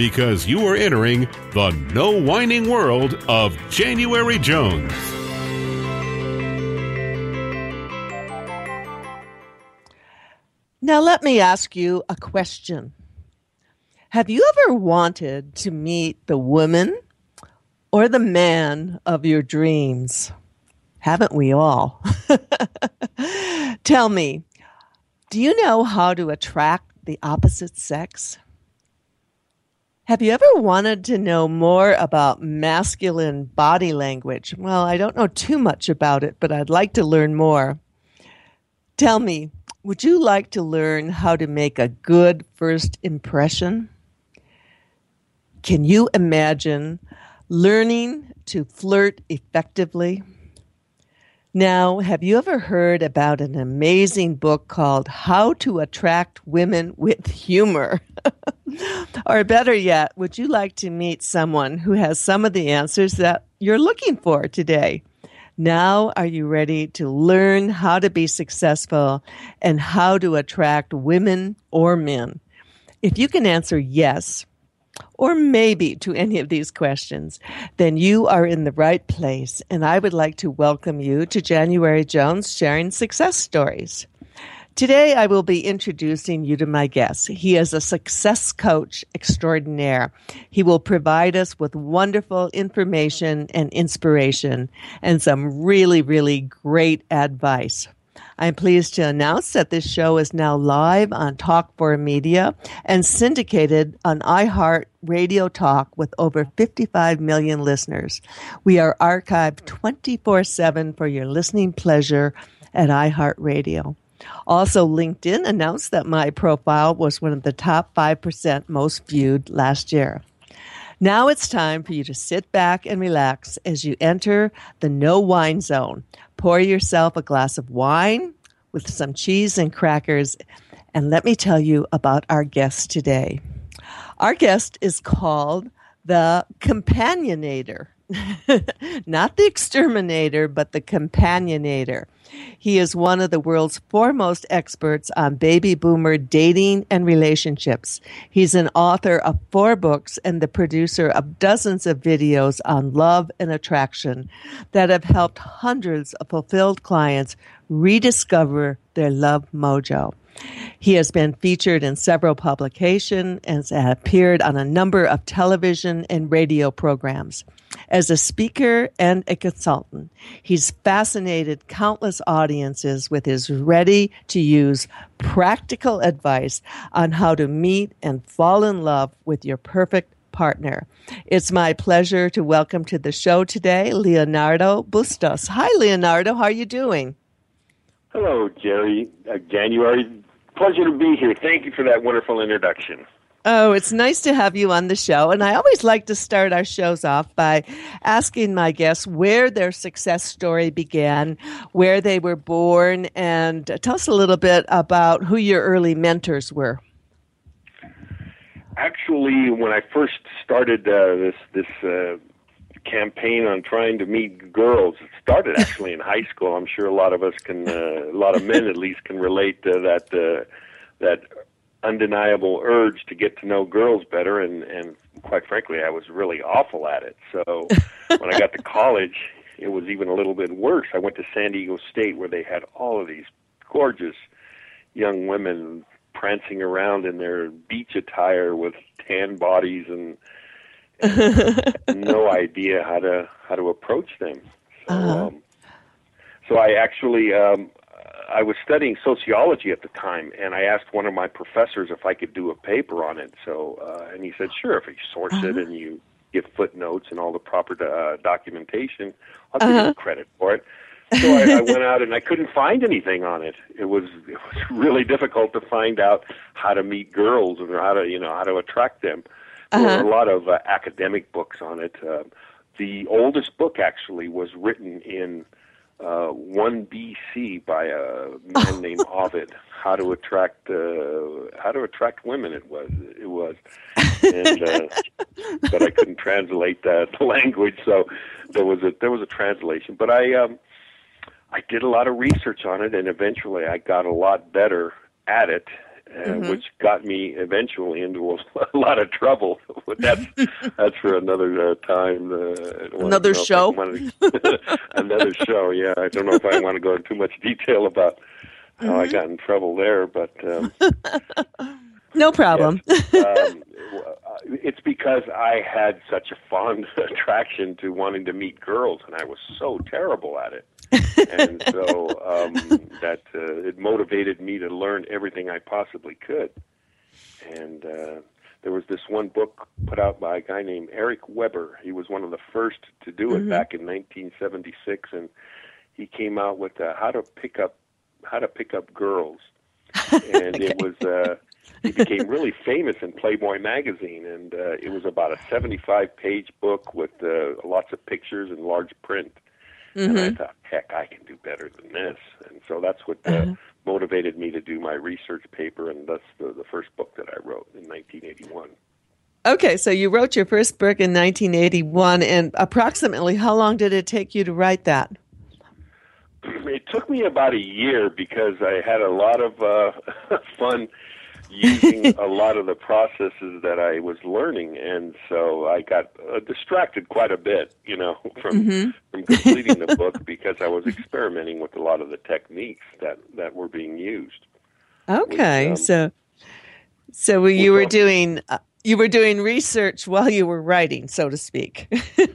because you are entering the no whining world of January Jones. Now, let me ask you a question. Have you ever wanted to meet the woman or the man of your dreams? Haven't we all? Tell me, do you know how to attract the opposite sex? Have you ever wanted to know more about masculine body language? Well, I don't know too much about it, but I'd like to learn more. Tell me, would you like to learn how to make a good first impression? Can you imagine learning to flirt effectively? Now, have you ever heard about an amazing book called How to Attract Women with Humor? or better yet, would you like to meet someone who has some of the answers that you're looking for today? Now, are you ready to learn how to be successful and how to attract women or men? If you can answer yes, or maybe to any of these questions, then you are in the right place. And I would like to welcome you to January Jones sharing success stories. Today, I will be introducing you to my guest. He is a success coach extraordinaire. He will provide us with wonderful information and inspiration and some really, really great advice. I'm pleased to announce that this show is now live on Talk4 Media and syndicated on iHeart Radio Talk with over 55 million listeners. We are archived 24 7 for your listening pleasure at iHeartRadio. Also, LinkedIn announced that my profile was one of the top 5% most viewed last year. Now it's time for you to sit back and relax as you enter the no wine zone. Pour yourself a glass of wine with some cheese and crackers, and let me tell you about our guest today. Our guest is called the Companionator. not the exterminator, but the companionator. He is one of the world's foremost experts on baby boomer dating and relationships. He's an author of four books and the producer of dozens of videos on love and attraction that have helped hundreds of fulfilled clients rediscover their love mojo. He has been featured in several publications and has appeared on a number of television and radio programs. As a speaker and a consultant, he's fascinated countless audiences with his ready to use practical advice on how to meet and fall in love with your perfect partner. It's my pleasure to welcome to the show today Leonardo Bustos. Hi, Leonardo. How are you doing? Hello, Jerry. Uh, January pleasure to be here. Thank you for that wonderful introduction. Oh, it's nice to have you on the show. And I always like to start our shows off by asking my guests where their success story began, where they were born, and tell us a little bit about who your early mentors were. Actually, when I first started uh, this this uh, campaign on trying to meet girls, it started actually in high school. I'm sure a lot of us can, uh, a lot of men at least, can relate to that uh, that undeniable urge to get to know girls better and and quite frankly I was really awful at it. So when I got to college it was even a little bit worse. I went to San Diego State where they had all of these gorgeous young women prancing around in their beach attire with tan bodies and, and no idea how to how to approach them. So uh-huh. um, so I actually um I was studying sociology at the time, and I asked one of my professors if I could do a paper on it. So, uh, and he said, "Sure, if you source uh-huh. it and you give footnotes and all the proper uh, documentation, I'll give uh-huh. you credit for it." So I, I went out and I couldn't find anything on it. It was it was really difficult to find out how to meet girls and how to you know how to attract them. There uh-huh. were a lot of uh, academic books on it. Uh, the oldest book actually was written in uh, 1 BC by a man named Ovid. How to attract uh, how to attract women. It was it was, and, uh, but I couldn't translate that language, so there was a there was a translation. But I um, I did a lot of research on it, and eventually I got a lot better at it, uh, mm-hmm. which got me eventually into a, a lot of trouble. But that's that's for another uh, time. Uh, another show. another show. Yeah, I don't know if I want to go into too much detail about how mm-hmm. I got in trouble there, but um, no problem. Yes, um, it's because I had such a fond attraction to wanting to meet girls, and I was so terrible at it and so um, that uh, it motivated me to learn everything I possibly could. And uh, there was this one book put out by a guy named Eric Weber. He was one of the first to do it mm-hmm. back in 1976, and he came out with uh, how to pick up how to pick up girls, and okay. it was. Uh, he became really famous in Playboy magazine, and uh, it was about a 75-page book with uh, lots of pictures and large print. Mm-hmm. And I mm-hmm. thought, heck, I can do better than this. And so that's what uh, uh-huh. motivated me to do my research paper, and that's the, the first book that I wrote in 1981. Okay, so you wrote your first book in 1981, and approximately how long did it take you to write that? It took me about a year because I had a lot of uh, fun using a lot of the processes that I was learning, and so I got uh, distracted quite a bit, you know, from mm-hmm. from completing the book because I was experimenting with a lot of the techniques that that were being used. Okay, which, um, so so you were doing uh, you were doing research while you were writing, so to speak.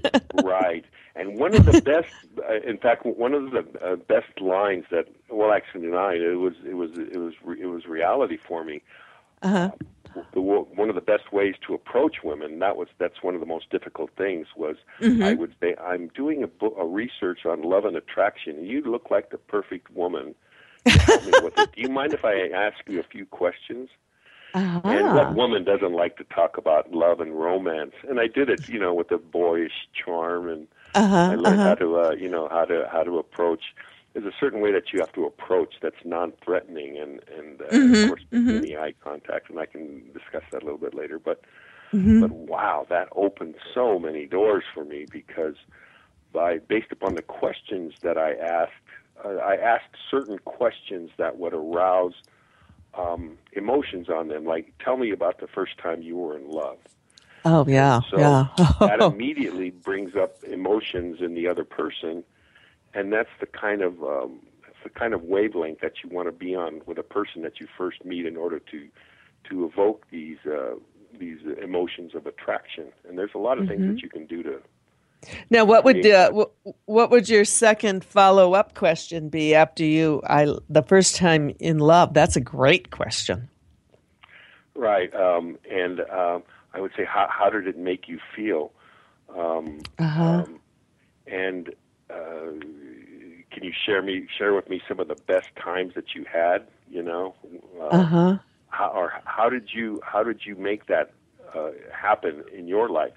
right. And one of the best, uh, in fact, one of the uh, best lines that, well, actually, not it was, it was, it was, it was reality for me uh-huh. The, one of the best ways to approach women that was that's one of the most difficult things was mm-hmm. I would say I'm doing a, book, a research on love and attraction. And You look like the perfect woman. Help me with it. Do you mind if I ask you a few questions? Uh-huh. And what woman doesn't like to talk about love and romance? And I did it, you know, with a boyish charm, and uh-huh. I learned uh-huh. how to, uh, you know, how to how to approach there's a certain way that you have to approach that's non-threatening and and uh, mm-hmm, of course mm-hmm. any eye contact and I can discuss that a little bit later but Mhm. But wow, that opened so many doors for me because by based upon the questions that I asked, uh, I asked certain questions that would arouse um, emotions on them. Like, tell me about the first time you were in love. Oh yeah, So yeah. that immediately brings up emotions in the other person, and that's the kind of um, that's the kind of wavelength that you want to be on with a person that you first meet in order to to evoke these uh, these emotions of attraction. And there's a lot of things Mhm. that you can do to. Now, what would uh, wh- what would your second follow up question be after you I the first time in love? That's a great question. Right, um, and um, I would say, how how did it make you feel? Um, Uh-huh. um, and uh, can you share me share with me some of the best times that you had? You know, Uh huh. how or how did you how did you make that uh, happen in your life?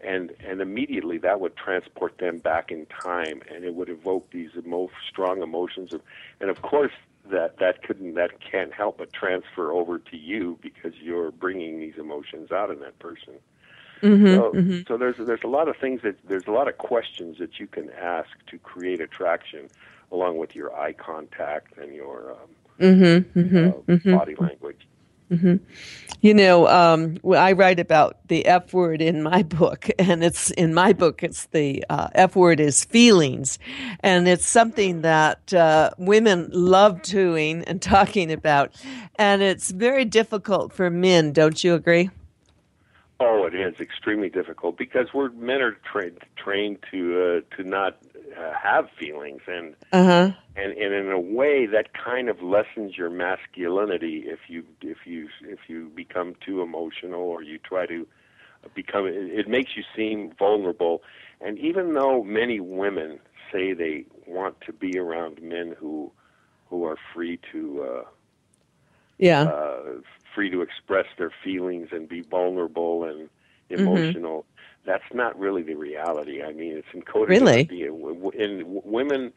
And and immediately that would transport them back in time, and it would evoke these emo- strong emotions of, and of course that that couldn't that can't help but transfer over to you because you're bringing these emotions out in that person. Mhm, So, mhm. so there's there's a lot of things that there's a lot of questions that you can ask to create attraction, along with your eye contact and your um, Mm-hmm. Mm-hmm. mm-hmm. body language. hmm You know, um, I write about the F word in my book, and it's in my book. It's the uh, F word is feelings, and it's something that uh, women love doing and talking about, and it's very difficult for men. Don't you agree? Oh, it is extremely difficult because we're men are trained trained to uh, to not uh, have feelings, and Uh huh. and and in a way that kind of lessens your masculinity if you if you if you become too emotional or you try to become it, it makes you seem vulnerable and even though many women say they want to be around men who who are free to uh Yeah. uh, free to express their feelings and be vulnerable and Mhm. emotional. That's not really the reality. I mean, it's encoded Really? in, the, in women.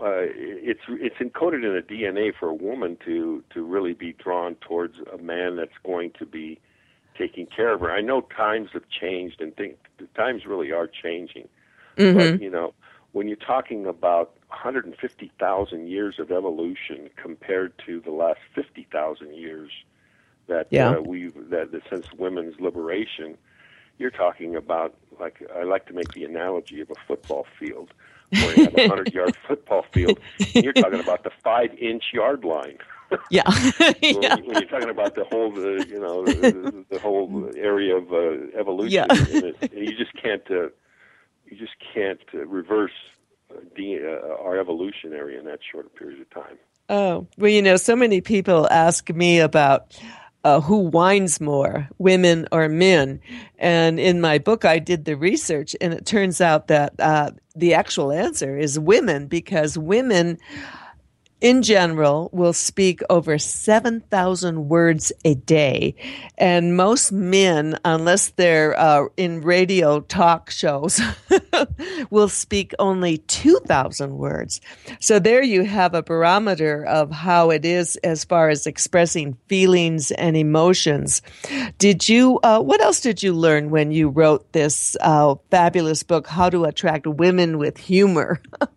Uh, it's it's encoded in the DNA for a woman to to really be drawn towards a man that's going to be taking care of her. I know times have changed and think the times really are changing. Mhm. But you know, when you're talking about 150,000 years of evolution compared to the last 50,000 years that Yeah. uh, we that, that since women's liberation, you're talking about like I like to make the analogy of a football field where you have a 100 yard football field, and you're talking about the five inch yard line. Yeah. when, you- when you're talking about the whole, uh, you know, the, the whole area of uh, evolution, Yeah. and it, you just can't, uh, you just can't uh, reverse uh, the, uh, our evolutionary in that short period of time. Oh, well, you know, so many people ask me about uh, who whines more, women or men. And in my book, I did the research, and it turns out that uh, the actual answer is women because women. In general, will speak over 7,000 words a day. And most men, unless they're uh, in radio talk shows, will speak only 2,000 words. So there you have a barometer of how it is as far as expressing feelings and emotions. Did you, uh, what else did you learn when you wrote this uh, fabulous book, How to Attract Women with Humor?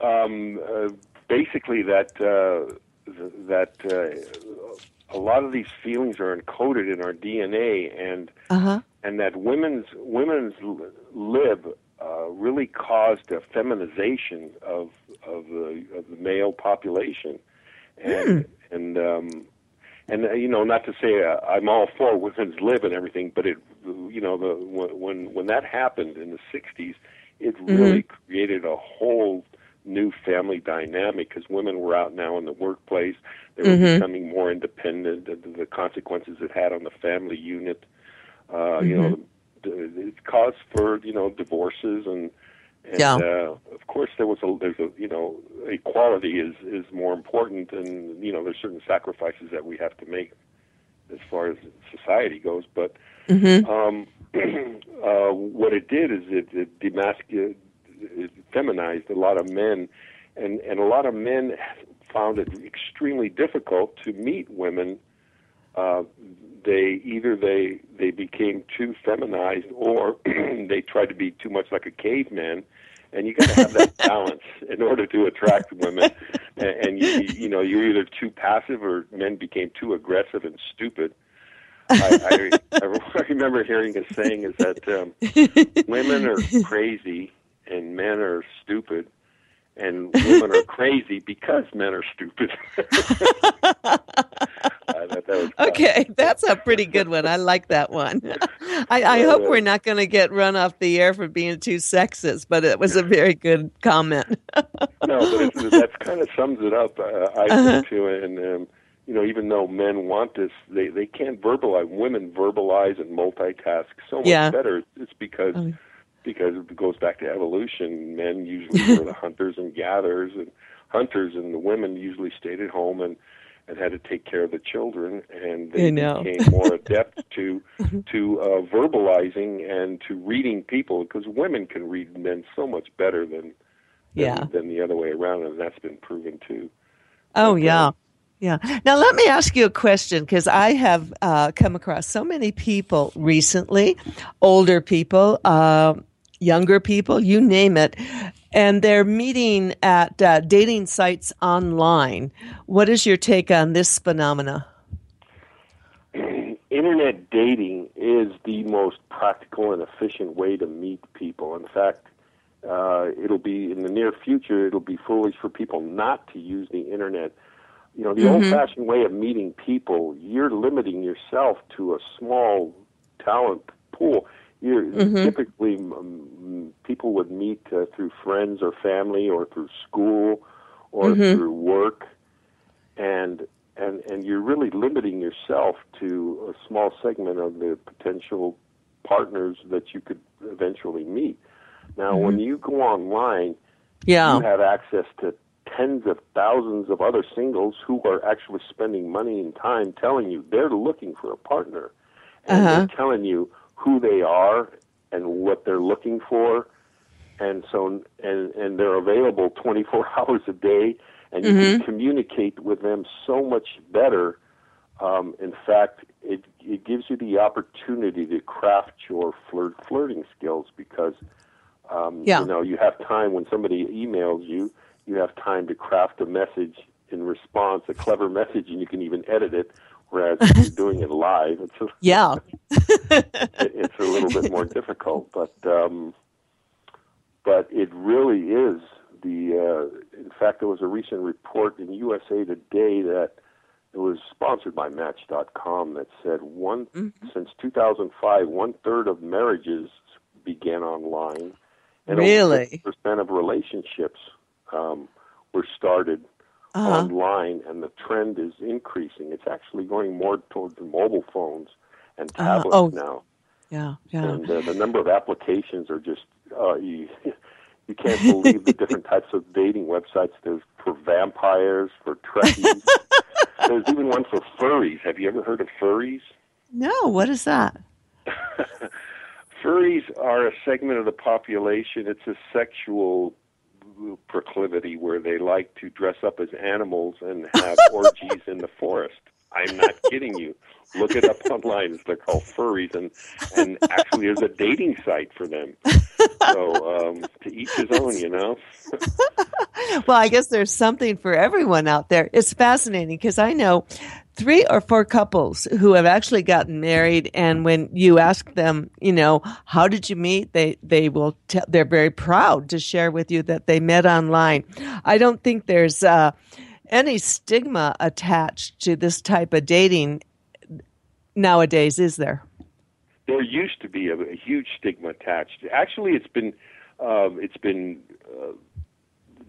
Um, uh, basically, that uh, th- that uh, a lot of these feelings are encoded in our DNA, and Uh huh. and that women's women's lib uh, really caused a feminization of of the, of the male population, and and um, and uh, you know not to say uh, I'm all for women's lib and everything, but it you know the when when that happened in the '60s, it really created a whole new family dynamic because women were out now in the workplace. They were Mhm. becoming more independent. And the consequences it had on the family unit, uh, you know, it caused for you know divorces and and Yeah. uh, of course there was a there's a you know equality is is more important and you know there's certain sacrifices that we have to make as far as society goes but Mhm. um, uh, what it did is it, it demasculated, it feminized a lot of men, and and a lot of men found it extremely difficult to meet women. Uh, they either they they became too feminized or they tried to be too much like a caveman and you got to have that balance in order to attract women. And, and you you know you're either too passive or men became too aggressive and stupid. I, I, I remember hearing a saying is that um, women are crazy and men are stupid and women are crazy because men are stupid. that okay, that's a pretty good one. I like that one. I, I hope we're not going to get run off the air for being too sexist, but it was a very good comment. no, but it's, that kind of sums it up. Uh, I uh-huh. think too, and um, you know, even though men want this, they they can't verbalize. Women verbalize and multitask so much yeah. better. It's because. Oh because it goes back to evolution. Men usually were the hunters and gatherers, and hunters, and the women usually stayed at home and and had to take care of the children, and they became more adept to to uh, verbalizing and to reading people because women can read men so much better than than, yeah. than the other way around, and that's been proven too. Oh but, yeah. Uh, yeah. Now, let me ask you a question because I have uh, come across so many people recently, older people, uh, younger people, you name it, and they're meeting at uh, dating sites online. What is your take on this phenomena? Internet dating is the most practical and efficient way to meet people. In fact, uh, it'll be in the near future, it'll be foolish for people not to use the internet. You know, the mm-hmm. old fashioned way of meeting people, you're limiting yourself to a small talent pool. You're mm-hmm. typically um, people would meet uh, through friends or family or through school or mm-hmm. through work, and and and you're really limiting yourself to a small segment of the potential partners that you could eventually meet. Now, mm-hmm. when you go online, yeah. you have access to tens of thousands of other singles who are actually spending money and time telling you they're looking for a partner, and uh-huh. they're telling you who they are and what they're looking for and so and and they're available 24 hours a day and you mm-hmm. can communicate with them so much better um, in fact it it gives you the opportunity to craft your flirt flirting skills because um, yeah. you know you have time when somebody emails you you have time to craft a message in response a clever message and you can even edit it Whereas if you're doing it live, it's a, yeah, it's a little bit more difficult. But um, but it really is the. Uh, in fact, there was a recent report in USA Today that it was sponsored by Match.com that said one mm-hmm. since 2005, one third of marriages began online, and really percent of relationships um, were started uh-huh. online, and the trend is increasing. It's actually going more towards mobile phones and Uh, tablets oh. now. yeah, yeah. And uh, the number of applications are just uh, you, you can't believe the different types of dating websites. There's for vampires, for Trekkies. There's even one for furries. Have you ever heard of furries? No, what is that? furries are a segment of the population. It's a sexual proclivity where they like to dress up as animals and have orgies in the forest. I'm not kidding you. Look it up online. They're called furries, and and actually, there's a dating site for them. So um, to each his own, you know. well, I guess there's something for everyone out there. It's fascinating because I know three or four couples who have actually gotten married and when you ask them you know how did you meet? They they will they're very proud to share with you that they met online. I don't think there's uh, any stigma attached to this type of dating nowadays is there? There used to be a, a huge stigma attached. Actually it's been um, it's been uh,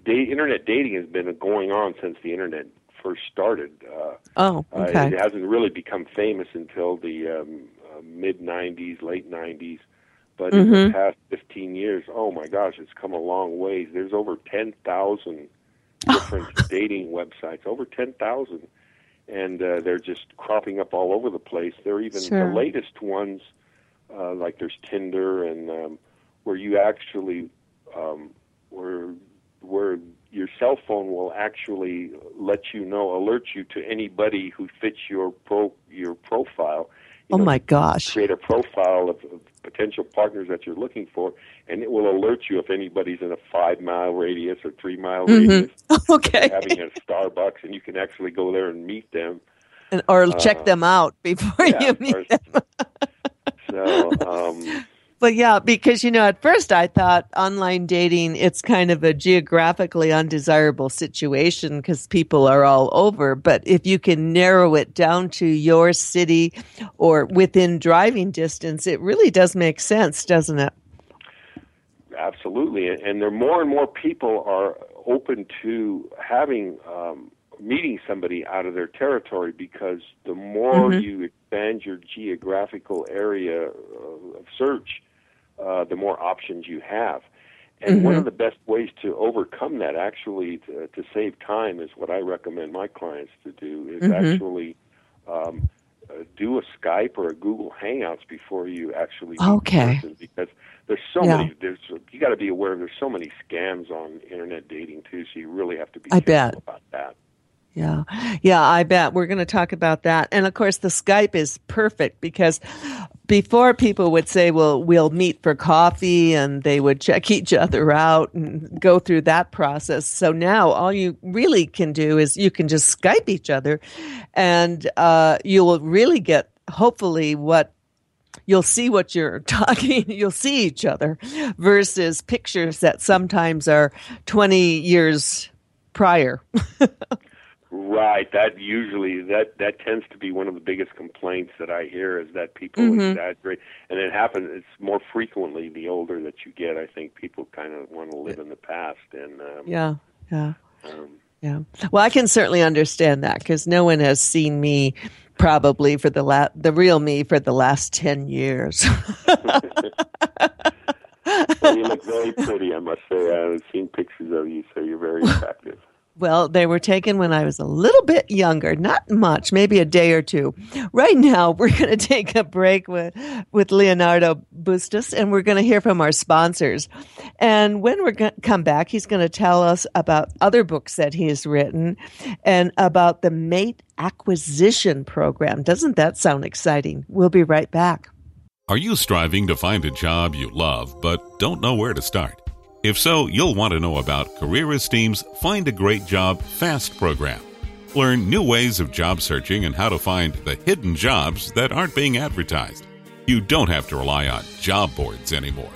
internet dating has been going on since the internet first started. Uh, oh, okay. Uh, it hasn't really become famous until the um, uh, mid '90s, late '90s. But mm-hmm. in the mm-hmm. past 15 years, oh my gosh, it's come a long ways. There's over 10,000 different dating websites, over 10,000, and uh, they're just cropping up all over the place. They're even sure. the latest ones, uh, like there's Tinder, and um, where you actually um, where where your cell phone will actually let you know, alert you to anybody who fits your pro your profile. You oh know, my gosh! Create a profile of, of potential partners that you're looking for, and it will alert you if anybody's in a five mile radius or three mile Mhm. radius. Okay. Having a Starbucks, and you can actually go there and meet them. And, or Uh, check them out before yeah, you meet them. So, um, But yeah, because you know, at first I thought online dating it's kind of a geographically undesirable situation because people are all over. But if you can narrow it down to your city or within driving distance, it really does make sense, doesn't it? Absolutely, and there more and more people are open to having um, meeting somebody out of their territory because the more Mhm. you expand your geographical area of of search, uh, the more options you have. And one Mhm. of the best ways to overcome that, actually, to, to save time, is what I recommend my clients to do is Mhm. actually um, uh, do a Skype or a Google Hangouts before you actually meet Okay. person because there's so Yeah. many. There's you got to be aware. There's so many scams on internet dating too, so you really have to be I careful bet. about that. Yeah. Yeah, I bet we're going to talk about that. And of course, the Skype is perfect because before people would say, well, we'll meet for coffee and they would check each other out and go through that process. So now all you really can do is you can just Skype each other and uh, you will really get, hopefully, what you'll see what you're talking you'll see each other versus pictures that sometimes are 20 years prior Right. That usually that that tends to be one of the biggest complaints that I hear is that people Mhm. exaggerate, and it happens. It's more frequently the older that you get. I think people kind of want to live in the past, and um, yeah yeah um, Yeah. Well, I can certainly understand that because no one has seen me probably for the la- the real me for the last 10 years. well, you look very pretty. I must say, I've seen pictures of you, so you're very attractive. Well, they were taken when I was a little bit younger, not much, maybe a day or two. Right now, we're going to take a break with, with Leonardo Bustos and we're going to hear from our sponsors. And when to come back, he's going to tell us about other books that he has written and about the mate acquisition program. Doesn't that sound exciting? We'll be right back. Are you striving to find a job you love but don't know where to start? If so, you'll want to know about Career Esteem's Find a Great Job Fast program. Learn new ways of job searching and how to find the hidden jobs that aren't being advertised. You don't have to rely on job boards anymore.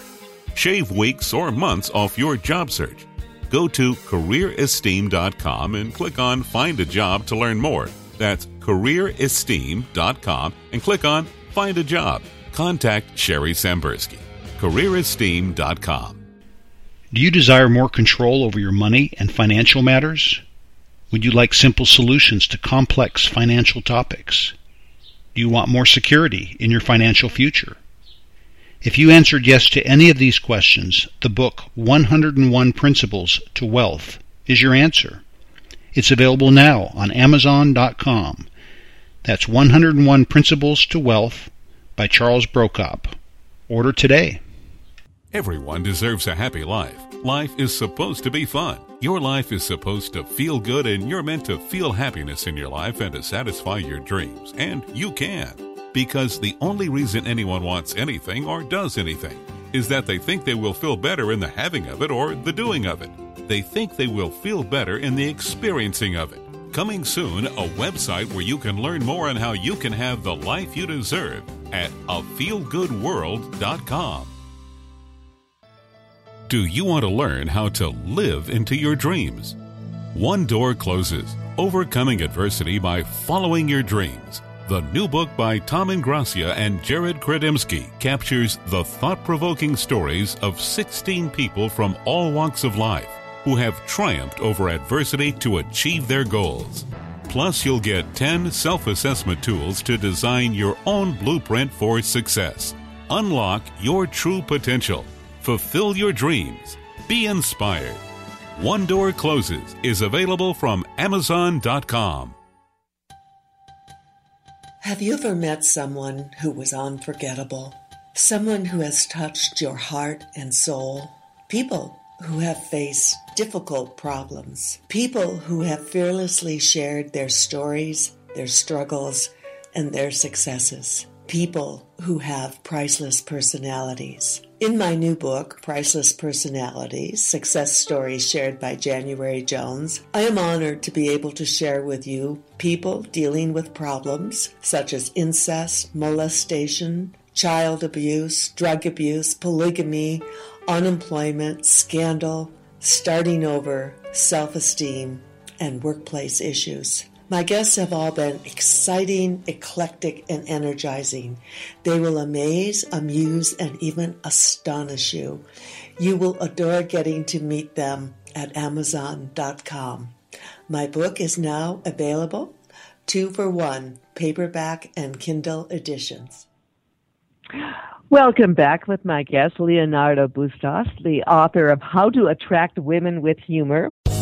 Shave weeks or months off your job search. Go to careeresteem.com and click on Find a Job to learn more. That's careeresteem.com and click on Find a Job. Contact Sherry Sambursky. careeresteem.com. Do you desire more control over your money and financial matters? Would you like simple solutions to complex financial topics? Do you want more security in your financial future? If you answered yes to any of these questions, the book 101 Principles to Wealth is your answer. It's available now on Amazon.com. That's 101 Principles to Wealth by Charles Brokop. Order today. Everyone deserves a happy life. Life is supposed to be fun. Your life is supposed to feel good, and you're meant to feel happiness in your life and to satisfy your dreams. And you can. Because the only reason anyone wants anything or does anything is that they think they will feel better in the having of it or the doing of it. They think they will feel better in the experiencing of it. Coming soon, a website where you can learn more on how you can have the life you deserve at afeelgoodworld.com. Do you want to learn how to live into your dreams? One Door Closes Overcoming Adversity by Following Your Dreams. The new book by Tom Ingrassia and Jared Kredemski captures the thought provoking stories of 16 people from all walks of life who have triumphed over adversity to achieve their goals. Plus, you'll get 10 self assessment tools to design your own blueprint for success. Unlock your true potential. Fulfill your dreams. Be inspired. One Door Closes is available from Amazon.com. Have you ever met someone who was unforgettable? Someone who has touched your heart and soul? People who have faced difficult problems, people who have fearlessly shared their stories, their struggles, and their successes, people who have priceless personalities. In my new book, Priceless Personalities Success Stories Shared by January Jones, I am honored to be able to share with you people dealing with problems such as incest, molestation, child abuse, drug abuse, polygamy, unemployment, scandal, starting over, self esteem, and workplace issues. My guests have all been exciting, eclectic, and energizing. They will amaze, amuse, and even astonish you. You will adore getting to meet them at Amazon.com. My book is now available, two for one, paperback and Kindle editions. Welcome back with my guest, Leonardo Bustos, the author of How to Attract Women with Humor.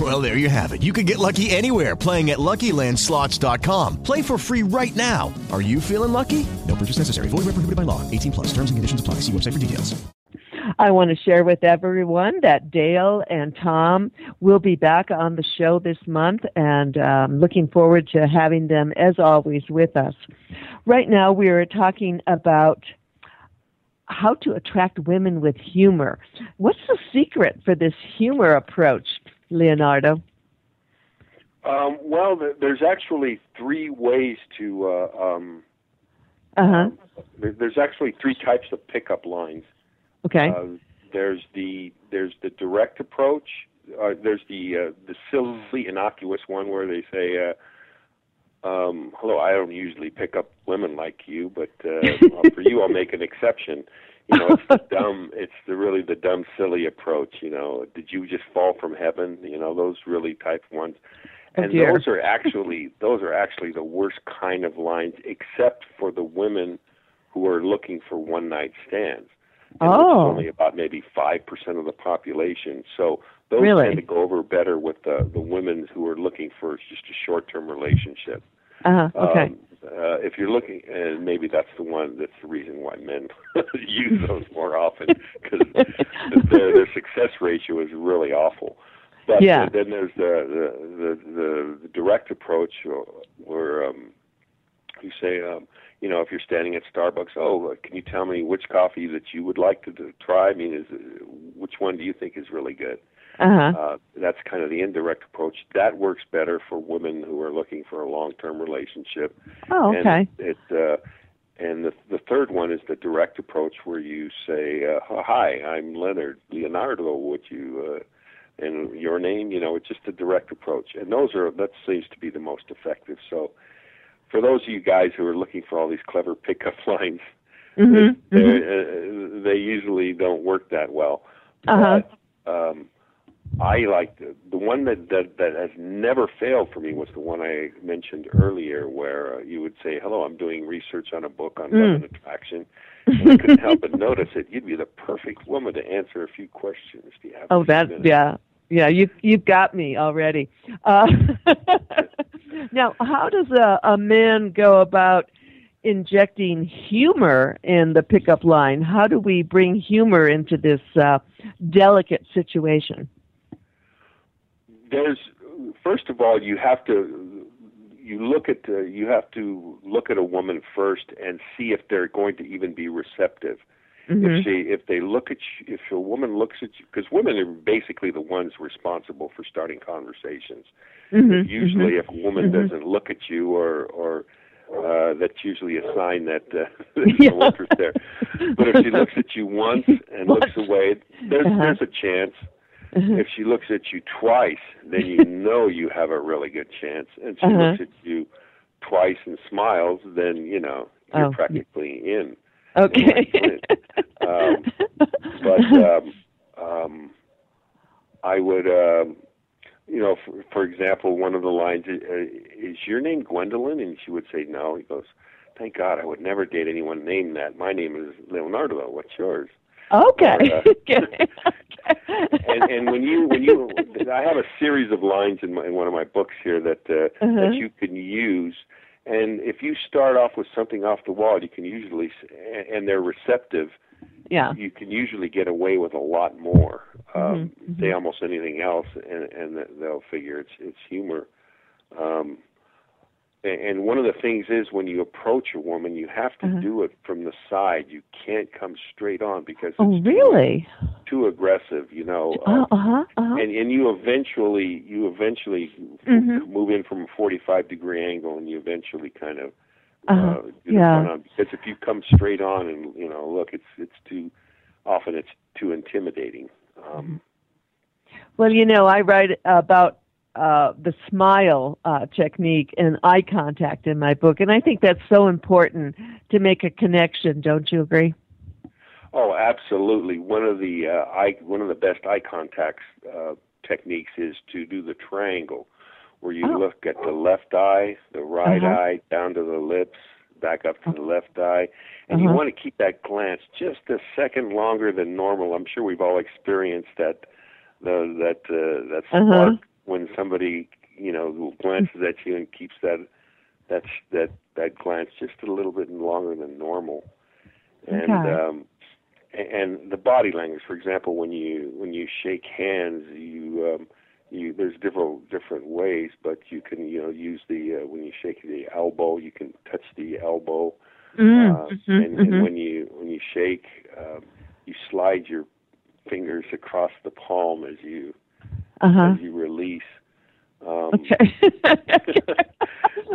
Well, there you have it. You can get lucky anywhere playing at LuckyLandSlots.com. Play for free right now. Are you feeling lucky? No purchase necessary. Void where prohibited by law. 18 plus. Terms and conditions apply. See website for details. I want to share with everyone that Dale and Tom will be back on the show this month, and um, looking forward to having them, as always, with us. Right now, we are talking about how to attract women with humor. What's the secret for this humor approach, Leonardo? Um, well, th- there's actually three ways to. Uh, um, Uh-huh. there, there's actually three types of pickup lines. Okay. Uh, there's the there's the direct approach. Uh, there's the uh, the silly innocuous one where they say, uh, um, "Hello, I don't usually pick up women like you, but uh, for you, I'll make an exception." You know, it's the dumb. It's the really the dumb, silly approach. You know, did you just fall from heaven? You know, those really type ones. Oh, And dear. those are actually those are actually the worst kind of lines, except for the women who are looking for one night stands. And Oh. only about maybe five percent of the population. So those Really? tend to go over better with the the women who are looking for just a short term relationship. Uh-huh. Okay. Um, uh, if you're looking, and maybe that's the one. That's the reason why men use those more often because their, their success ratio is really awful. But Yeah. uh, then there's the the, the the direct approach, uh, where um, you say, um, you know, if you're standing at Starbucks, oh, can you tell me which coffee that you would like to, to try? I mean, is uh, which one do you think is really good? Uh-huh. Uh, that's kind of the indirect approach. That works better for women who are looking for a long-term relationship. Oh, okay. And it, uh, and the the third one is the direct approach, where you say, uh, "Hi, I'm Leonard Leonardo. Would you?" Uh, and your name, you know, it's just a direct approach, and those are that seems to be the most effective. So, for those of you guys who are looking for all these clever pickup lines, Mhm, they, mhm. uh, they usually don't work that well. Uh-huh. Um, I like the, the one that, that that has never failed for me was the one I mentioned earlier, where uh, you would say, "Hello, I'm doing research on a book on love Mm. and attraction." And I couldn't help but notice it. You'd be the perfect woman to answer a few questions. Do you have Oh, that minutes? yeah, yeah. You you've got me already. Uh, now, how does a, a man go about injecting humor in the pickup line? How do we bring humor into this uh, delicate situation? There's first of all you have to you look at uh, you have to look at a woman first and see if they're going to even be receptive Mhm. if she if they look at you, if a woman looks at you because women are basically the ones responsible for starting conversations Mhm, usually mhm, if a woman mhm. doesn't look at you or or uh that's usually a sign that uh, Yeah. there's no interest there but if she looks at you once and looks away there's Uh-huh. there's a chance. If she looks at you twice, then you know you have a really good chance. And she Uh-huh. looks at you twice and smiles, then you know you're Oh, practically in. Okay. Um, but um, um, I would, um, you know, for, for example, one of the lines is, uh, is your name Gwendolyn, and she would say no. He goes, thank God I would never date anyone named that. My name is Leonardo. What's yours? Okay. Uh, and and when you when you I have a series of lines in, my, in one of my books here that uh, Uh-huh. that you can use. And if you start off with something off the wall, you can usually, and- they're receptive, yeah. you can usually get away with a lot more. Um, Mhm, Say almost anything else, and, and they'll figure it's it's humor. Um, and one of the things is when you approach a woman, you have to Uh-huh. do it from the side. You can't come straight on because Oh, it's really? too aggressive. You know. Uh huh. Uh huh. and and you eventually you eventually Mhm. move in from a 45 degree angle and you eventually kind of Uh-huh. uh, Yeah. on because if you come straight on and you know look it's it's too often it's too intimidating um Well, you know, I write about uh, the smile uh, technique and eye contact in my book, and I think that's so important to make a connection. Don't you agree? oh absolutely one of the uh, eye one of the best eye contact uh, techniques is to do the triangle where you Oh. look at the left eye the right Uh-huh. eye down to the lips back up to the left eye and you Uh-huh. want to keep that glance just a second longer than normal i'm sure we've all experienced that the that uh, that Uh-huh. When somebody you know glances at you and keeps that that that that glance just a little bit longer than normal and Okay. um and the body language for example when you when you shake hands you um you there's different different ways but you can you know use the uh, when you shake the elbow you can touch the elbow Mm, uh, mhm, and, mhm. and when you when you shake um you slide your fingers across the palm as you Uh huh. as you release um Okay.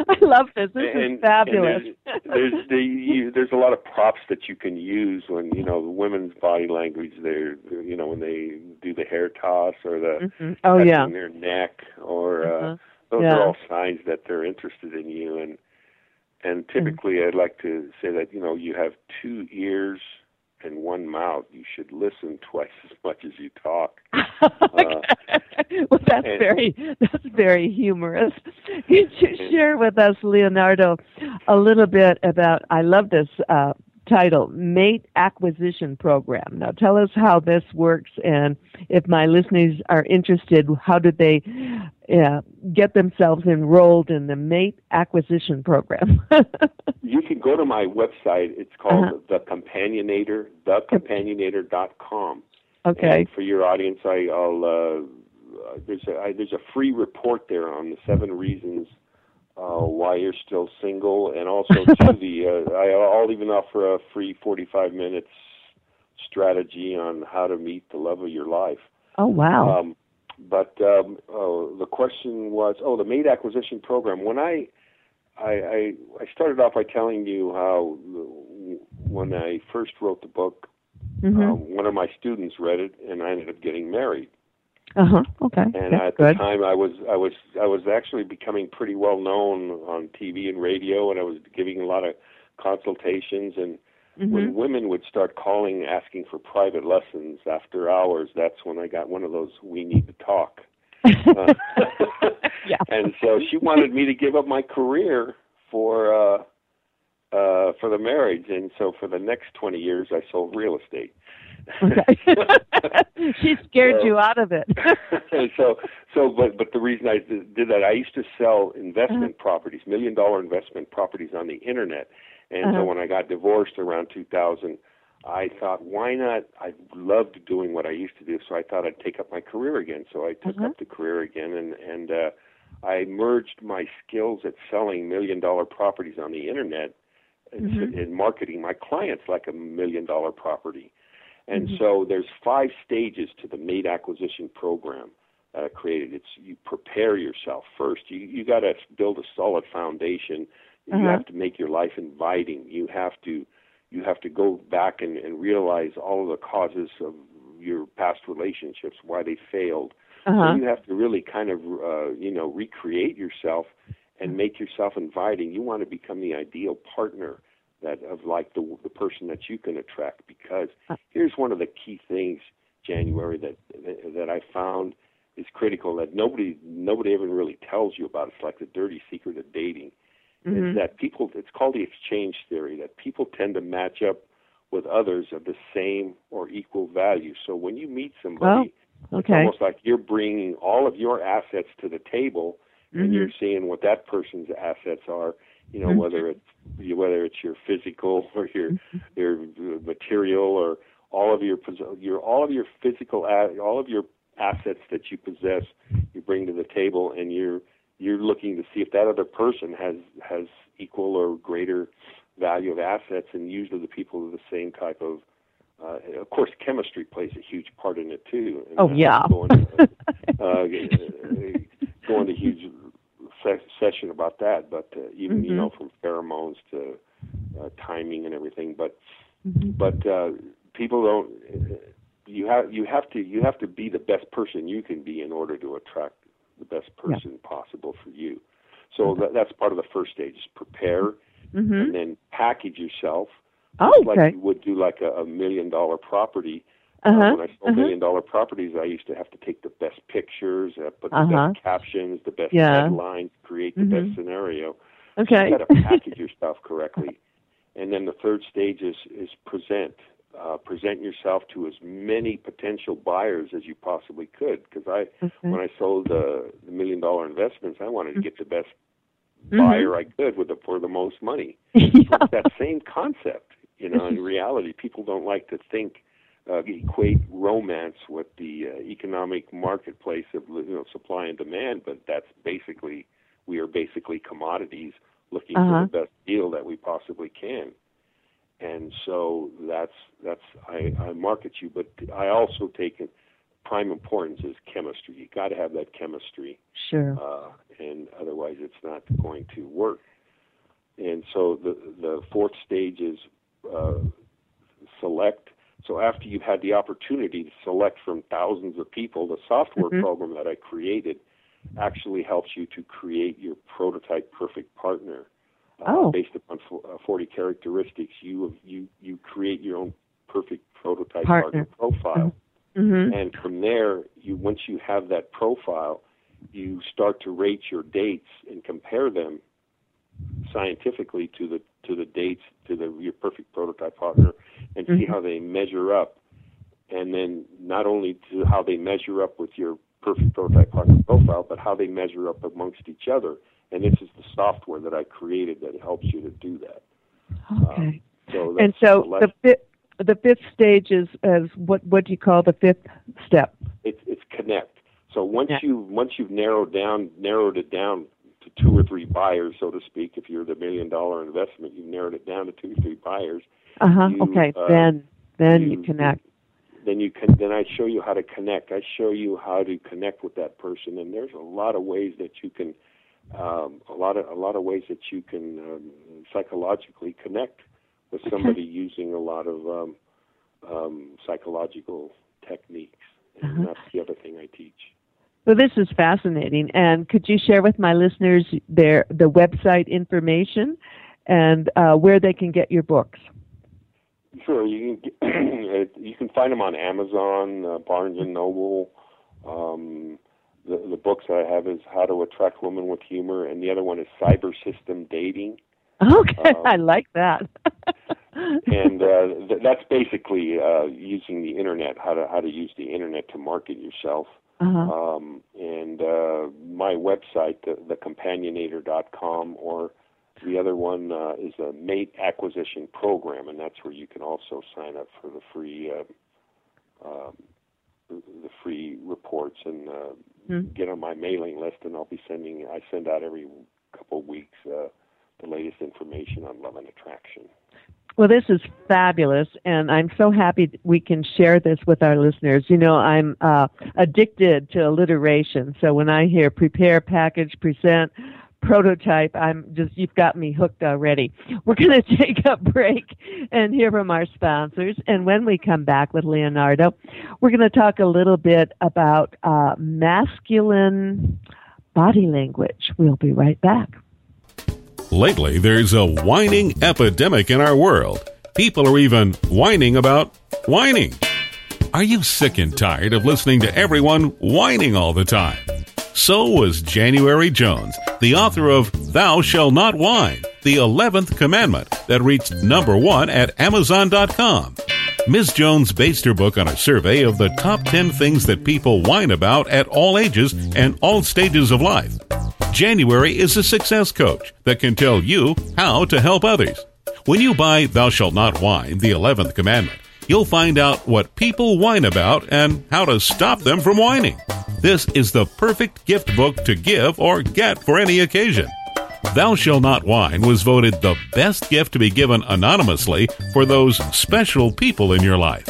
I love this. This and, is fabulous. There's there's, the, you, there's a lot of props that you can use when you know the women's body language. They're you know when they do the hair toss or the Mhm. Oh yeah. their neck or uh, Uh-huh. those Yeah. are all signs that they're interested in you. And and Mm-hmm. typically, I'd like to say that you know you have two ears and one mouth. You should listen twice as much as you talk. Uh, well, that's and- very that's very humorous. Could you share with us, Leonardo, a little bit about? I love this uh, title, Mate Acquisition Program. Now, tell us how this works, and if my listeners are interested, how do they uh, get themselves enrolled in the Mate Acquisition Program? You can go to my website. It's called Uh-huh. The Companionator, thecompanionator.com. okay. And for your audience, I, I'll uh, there's a I, there's a free report there on the seven reasons uh, why you're still single, and also to the uh, I, I'll even offer a free 45 minutes strategy on how to meet the love of your life. Oh wow. Um, but um, oh, the question was, oh, the mate acquisition program. When I, I, I, I started off by telling you how when I first wrote the book, hmm um, one of my students read it, and I ended up getting married. Uh huh. Okay. And That's at good. the time, I was, I was, I was actually becoming pretty well known on TV and radio, and I was giving a lot of consultations and Mhm. when women would start calling asking for private lessons after hours, that's when I got one of those we need to talk. Uh, Yeah. And so she wanted me to give up my career for uh uh for the marriage and so for the next 20 years I sold real estate. Okay. she scared So- you out of it. so so but but the reason I did that I used to sell investment Uh-huh. properties, million dollar investment properties on the internet. And so Uh-huh. when I got divorced around 2000, I thought, why not? I loved doing what I used to do, so I thought I'd take up my career again. So I took Uh-huh. up the career again, and and uh, I merged my skills at selling million dollar properties on the internet and Mhm. in marketing my clients like a million dollar property. And Mhm. so there's five stages to the mate acquisition program that I created. It's you prepare yourself first. You you got to build a solid foundation. You Uh-huh. have to make your life inviting. You have to you have to go back and, and realize all of the causes of your past relationships, why they failed. Uh-huh. So you have to really kind of uh, you know recreate yourself and make yourself inviting. You want to become the ideal partner that of like the the person that you can attract because here's one of the key things January that that I found is critical that nobody nobody ever really tells you about. It's like the dirty secret of dating. is that people. It's called the exchange theory. That people tend to match up with others of the same or equal value. So when you meet somebody, Oh, it's almost like you're bringing all of your assets to the table, and Mhm. you're seeing what that person's assets are. You know, Mhm. whether it's whether it's your physical or your Mm-hmm. your material or all of your your all of your physical all of your assets that you possess, you bring to the table, and you're you're looking to see if that other person has has equal or greater value of assets, and usually the people are the same type of. Uh, of course, chemistry plays a huge part in it too. And, Oh, yeah. Going, uh, uh, go into huge se- session about that, but uh, even you Mhm. know from pheromones to uh, timing and everything. But Mm-hmm. but uh, people don't. uh, You have you have to you have to be the best person you can be in order to attract the best person possible for you. So that, that's part of the first stage: is prepare Mm-hmm. and then package yourself. Oh, just like you would do like a, a million dollar property. Uh-huh, Uh, when I sold uh-huh. million dollar properties, I used to have to take the best pictures, uh, put the Uh-huh. best captions, the best Yeah. headlines, create the Mhm. best scenario. Okay. You got to package your stuff correctly. And then the third stage is is present. Uh, present yourself to as many potential buyers as you possibly could. Because I, Okay. when I sold uh, the million dollar investments, I wanted to get the best Mhm. buyer I could with the, for the most money. It's that same concept. You know, in reality, people don't like to think uh, equate romance with the uh, economic marketplace of you know supply and demand, but that's basically we are basically commodities looking Uh-huh. for the best deal that we possibly can. And so that's that's I, I market you, but I also take in prime importance is chemistry. You got to have that chemistry Sure. uh, and otherwise it's not going to work. And so the the fourth stage is uh, select. So after you've had the opportunity to select from thousands of people, the software Mhm. program that I created actually helps you to create your prototype perfect partner. Uh, Oh. based upon uh, 40 characteristics, you you you create your own perfect prototype Partner. partner profile. Mm-hmm. And from there, you once you have that profile, you start to rate your dates and compare them scientifically to the to the dates to the your perfect prototype partner, and see Mhm. how they measure up. And then not only to how they measure up with your perfect prototype partner profile, but how they measure up amongst each other. And this is the software that I created that helps you to do that. Okay. So and so select- the fifth, the fifth stage is, is what what do you call the fifth step? it's it's connect. So once you once you've narrowed down narrowed it down to two or three buyers, so to speak, if you're the million dollar investment, you've narrowed it down to two or three buyers. Uh huh. You, Okay. uh, then then you, you- connect. Then you can then I show you how to connect. I show you how to connect with that person, and there's a lot of ways that you can um, a lot of a lot of ways that you can um, psychologically connect with somebody using a lot of um, um, psychological techniques. And Uh-huh. that's the other thing I teach. Well, this is fascinating. And could you share with my listeners their the website information and uh, where they can get your books? Sure, you can get, you can find them on Amazon, uh, Barnes and Noble. Um, the the books I have is How to Attract Women with Humor, and the other one is Cyber System Dating. Okay, Um, I like that. and uh, th- that's basically uh, using the internet, how to how to use the internet to market yourself. Uh-huh. Um, and uh, my website, the, thecompanionator.com, or the other one uh, is a mate acquisition program, and that's where you can also sign up for the free uh, um, the the free reports and uh, Mhm. get on my mailing list. And I'll be sending. I send out every couple of weeks uh, the latest information on love and attraction. Well, this is fabulous, and I'm so happy we can share this with our listeners. You know, I'm uh, addicted to alliteration, so when I hear prepare, package, present, prototype, I'm just, you've got me hooked already. We're going to take a break and hear from our sponsors, and when we come back with Leonardo, we're going to talk a little bit about uh, masculine body language. We'll be right back. Lately, there's a whining epidemic in our world. People are even whining about whining. Are you sick and tired of listening to everyone whining all the time? So was January Jones, the author of Thou Shall Not Whine, the 11th commandment that reached number one at Amazon.com. Ms. Jones based her book on a survey of the top 10 things that people whine about at all ages and all stages of life. January is a success coach that can tell you how to help others. When you buy Thou Shalt Not Whine, the 11th commandment, you'll find out what people whine about and how to stop them from whining. This is the perfect gift book to give or get for any occasion. Thou Shall Not Whine was voted the best gift to be given anonymously for those special people in your life.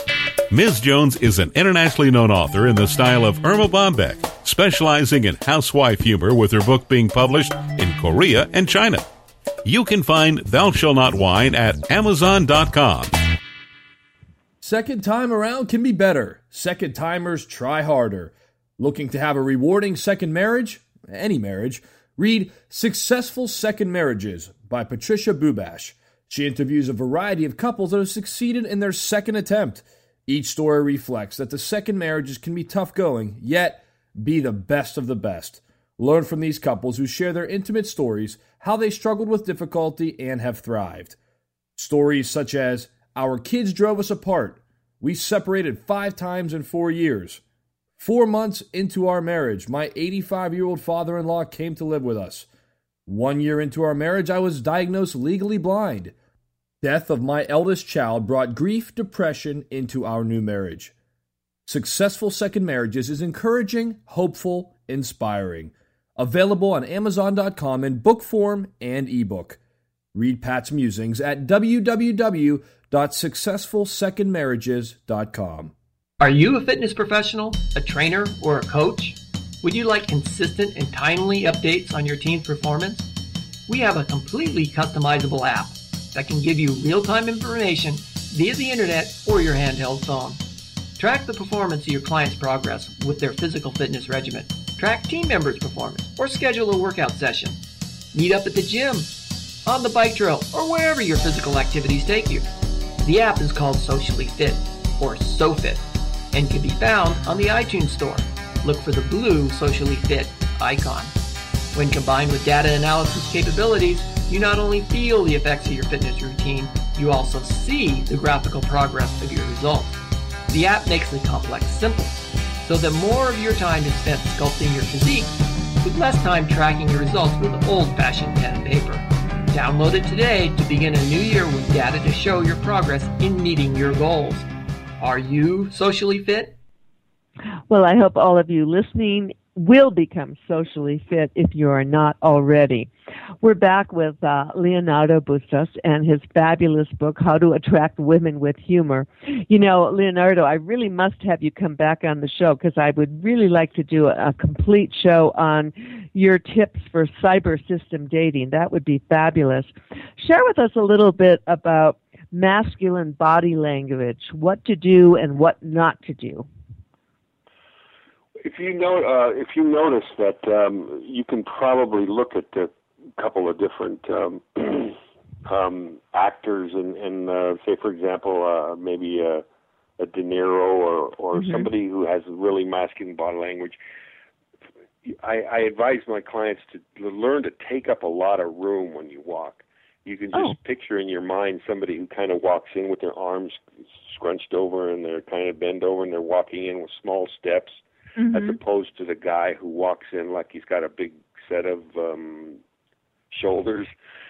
Ms. Jones is an internationally known author in the style of Erma Bombeck, specializing in housewife humor with her book being published in Korea and China. You can find Thou Shall Not Whine at Amazon.com. Second time around can be better. Second timers try harder. Looking to have a rewarding second marriage? Any marriage? Read Successful Second Marriages by Patricia Bubash. She interviews a variety of couples that have succeeded in their second attempt. Each story reflects that the second marriages can be tough going, yet be the best of the best. Learn from these couples who share their intimate stories, how they struggled with difficulty and have thrived. Stories such as Our kids drove us apart. We separated five times in four years. Four months into our marriage, my 85 year old father in law came to live with us. One year into our marriage, I was diagnosed legally blind. Death of my eldest child brought grief, depression into our new marriage. Successful Second Marriages is encouraging, hopeful, inspiring. Available on Amazon.com in book form and ebook. Read Pat's musings at www.successfulsecondmarriages.com. Are you a fitness professional, a trainer, or a coach? Would you like consistent and timely updates on your team's performance? We have a completely customizable app that can give you real time information via the internet or your handheld phone. Track the performance of your client's progress with their physical fitness regimen. Track team members' performance or schedule a workout session. Meet up at the gym, on the bike trail, or wherever your physical activities take you. The app is called Socially Fit or SoFit and can be found on the iTunes Store. Look for the blue Socially Fit icon. When combined with data analysis capabilities, you not only feel the effects of your fitness routine, you also see the graphical progress of your results. The app makes the complex simple, so that more of your time is spent sculpting your physique with less time tracking your results with old-fashioned pen and paper. Download it today to begin a new year with data to show your progress in meeting your goals. Are you socially fit? Well, I hope all of you listening will become socially fit if you are not already. We're back with uh, Leonardo Bustos and his fabulous book, How to Attract Women with Humor. You know, Leonardo, I really must have you come back on the show because I would really like to do a, a complete show on your tips for cyber system dating. That would be fabulous. Share with us a little bit about masculine body language, what to do and what not to do. If you know, uh, if you notice that um, you can probably look at a couple of different um, um, actors and, and uh, say, for example, uh, maybe a, a De Niro or or mm-hmm. somebody who has really masculine body language. I, I advise my clients to learn to take up a lot of room when you walk. You can just oh. picture in your mind somebody who kind of walks in with their arms scrunched over and they're kind of bent over and they're walking in with small steps mm-hmm. as opposed to the guy who walks in like he's got a big set of um shoulders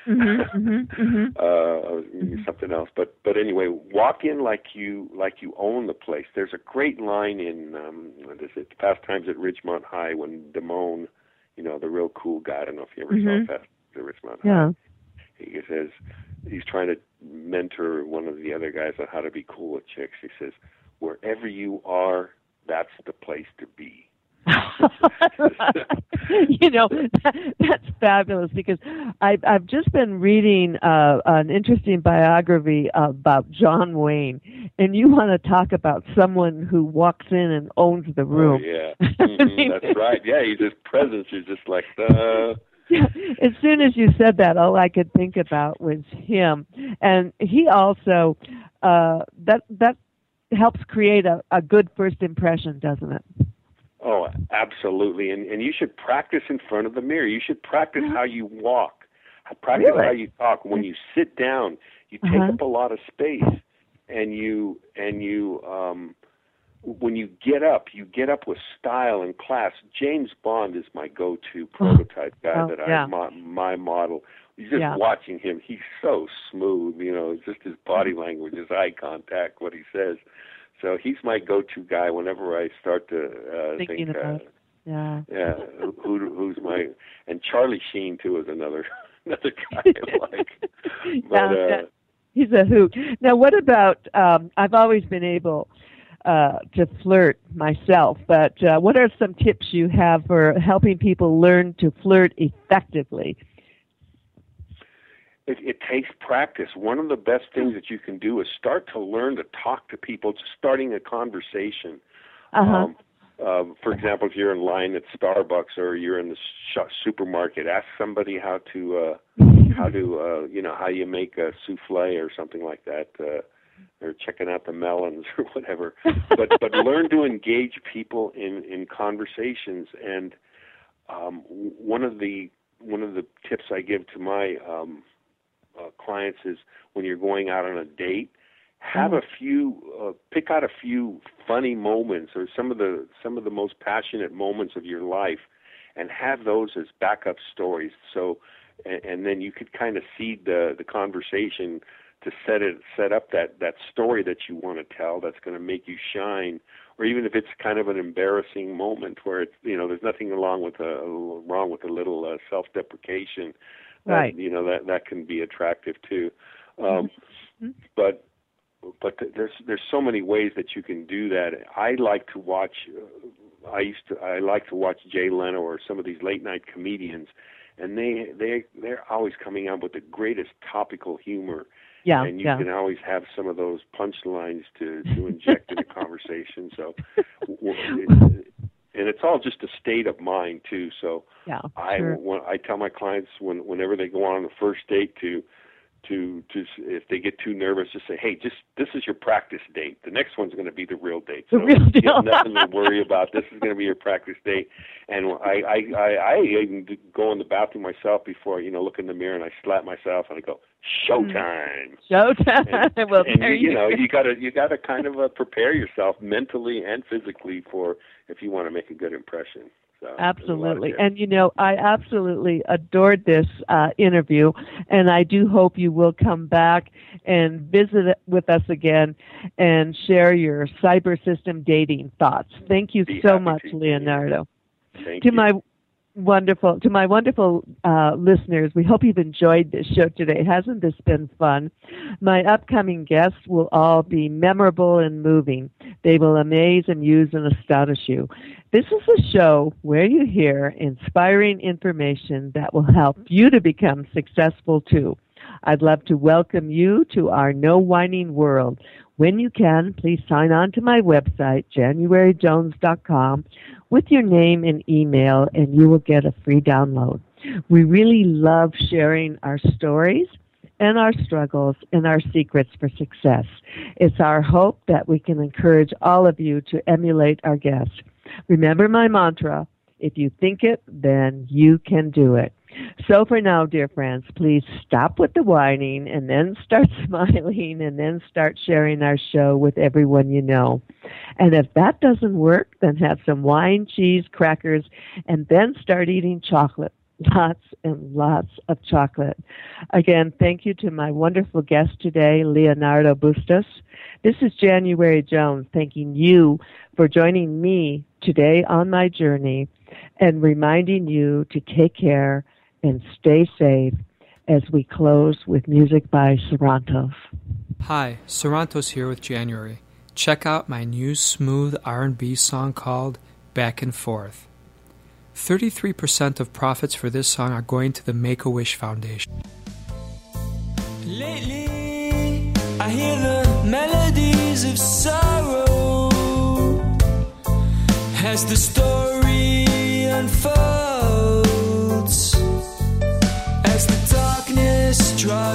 mm-hmm, mm-hmm, mm-hmm. uh mm-hmm. something else but but anyway walk in like you like you own the place there's a great line in um what is it Fast Times at ridgemont high when damone you know the real cool guy i don't know if you ever saw mm-hmm. past the ridgemont yeah. high he says he's trying to mentor one of the other guys on how to be cool with chicks he says wherever you are that's the place to be. you know that, that's fabulous because I've I've just been reading uh, an interesting biography about John Wayne, and you want to talk about someone who walks in and owns the room. Oh, yeah, mm-hmm, that's right. Yeah, he's just presence is just like uh yeah, as soon as you said that, all I could think about was him, and he also uh, that that helps create a, a good first impression, doesn't it? Oh, absolutely. And and you should practice in front of the mirror. You should practice how you walk. Practice Really? how you talk. When you sit down, you take Uh-huh. up a lot of space, and you and you um, when you get up, you get up with style and class. James Bond is my go-to prototype guy Oh, that yeah. I my, my model. Just Yeah. watching him, he's so smooth. You know, just his body language, his eye contact, what he says. So he's my go-to guy whenever I start to uh, Thinking think. about uh, Yeah. yeah, who, who's my and Charlie Sheen too is another another guy I like. But Yeah, uh. He's a hoot. Now, what about? Um, I've always been able uh, to flirt myself, but uh, what are some tips you have for helping people learn to flirt effectively? It, it takes practice. One of the best things that you can do is start to learn to talk to people, just starting a conversation. Uh-huh. Um, uh, for example, if you're in line at Starbucks or you're in the sh- supermarket, ask somebody how to uh, how to uh, you know how you make a souffle or something like that, uh, or checking out the melons or whatever. But but learn to engage people in in conversations. And um, one of the one of the tips I give to my um, uh, clients is when you're going out on a date, have a few, uh, pick out a few funny moments or some of the some of the most passionate moments of your life, and have those as backup stories. So, and, and then you could kind of seed the the conversation to set it set up that that story that you want to tell that's going to make you shine or even if it's kind of an embarrassing moment where it's you know there's nothing wrong with a wrong with a little uh, self-deprecation that, Right. you know that that can be attractive too. Um but but th- there's there's so many ways that you can do that. I like to watch uh, i used to i like to watch jay leno or some of these late night comedians and they they they're always coming out with the greatest topical humor. Yeah, and you yeah. can always have some of those punchlines to to inject in the conversation. So w- w- it, and it's all just a state of mind too so Yeah, I sure. when I tell my clients when whenever they go on the first date to to to if they get too nervous, just say, hey, just this is your practice date. The next one's going to be the real date. The So real you have nothing to worry about. This is going to be your practice date. And I I I, I even go in the bathroom myself before you know look in the mirror and I slap myself and I go showtime. Showtime. well, And you, you you know you gotta you gotta kind of uh, prepare yourself mentally and physically for if you want to make a good impression. So there's a lot of Absolutely. And you know, I absolutely adored this uh, interview, and I do hope you will come back and visit with us again and share your cyber system dating thoughts. Thank you Be so much, to. Leonardo. Thank to you. my wonderful to my wonderful uh, listeners we hope you've enjoyed this show today. Hasn't this been fun? My upcoming guests will all be memorable and moving. They will amaze amuse and astonish you. This is a show where you hear inspiring information that will help you to become successful too. I'd love to welcome you to our no whining world when you can, please sign on to my website, januaryjones.com, with your name and email, and you will get a free download. We really love sharing our stories and our struggles and our secrets for success. It's our hope that we can encourage all of you to emulate our guests. Remember my mantra if you think it, then you can do it. So for now, dear friends, please stop with the whining and then start smiling and then start sharing our show with everyone you know. And if that doesn't work, then have some wine, cheese, crackers, and then start eating chocolate. Lots and lots of chocolate. Again, thank you to my wonderful guest today, Leonardo Bustos. This is January Jones thanking you for joining me today on my journey and reminding you to take care and stay safe as we close with music by Sarantos. Hi, Sarantos here with January. Check out my new smooth R&B song called Back and Forth. 33% of profits for this song are going to the Make-A-Wish Foundation. Lately, I hear the melodies of sorrow as the story unfolds.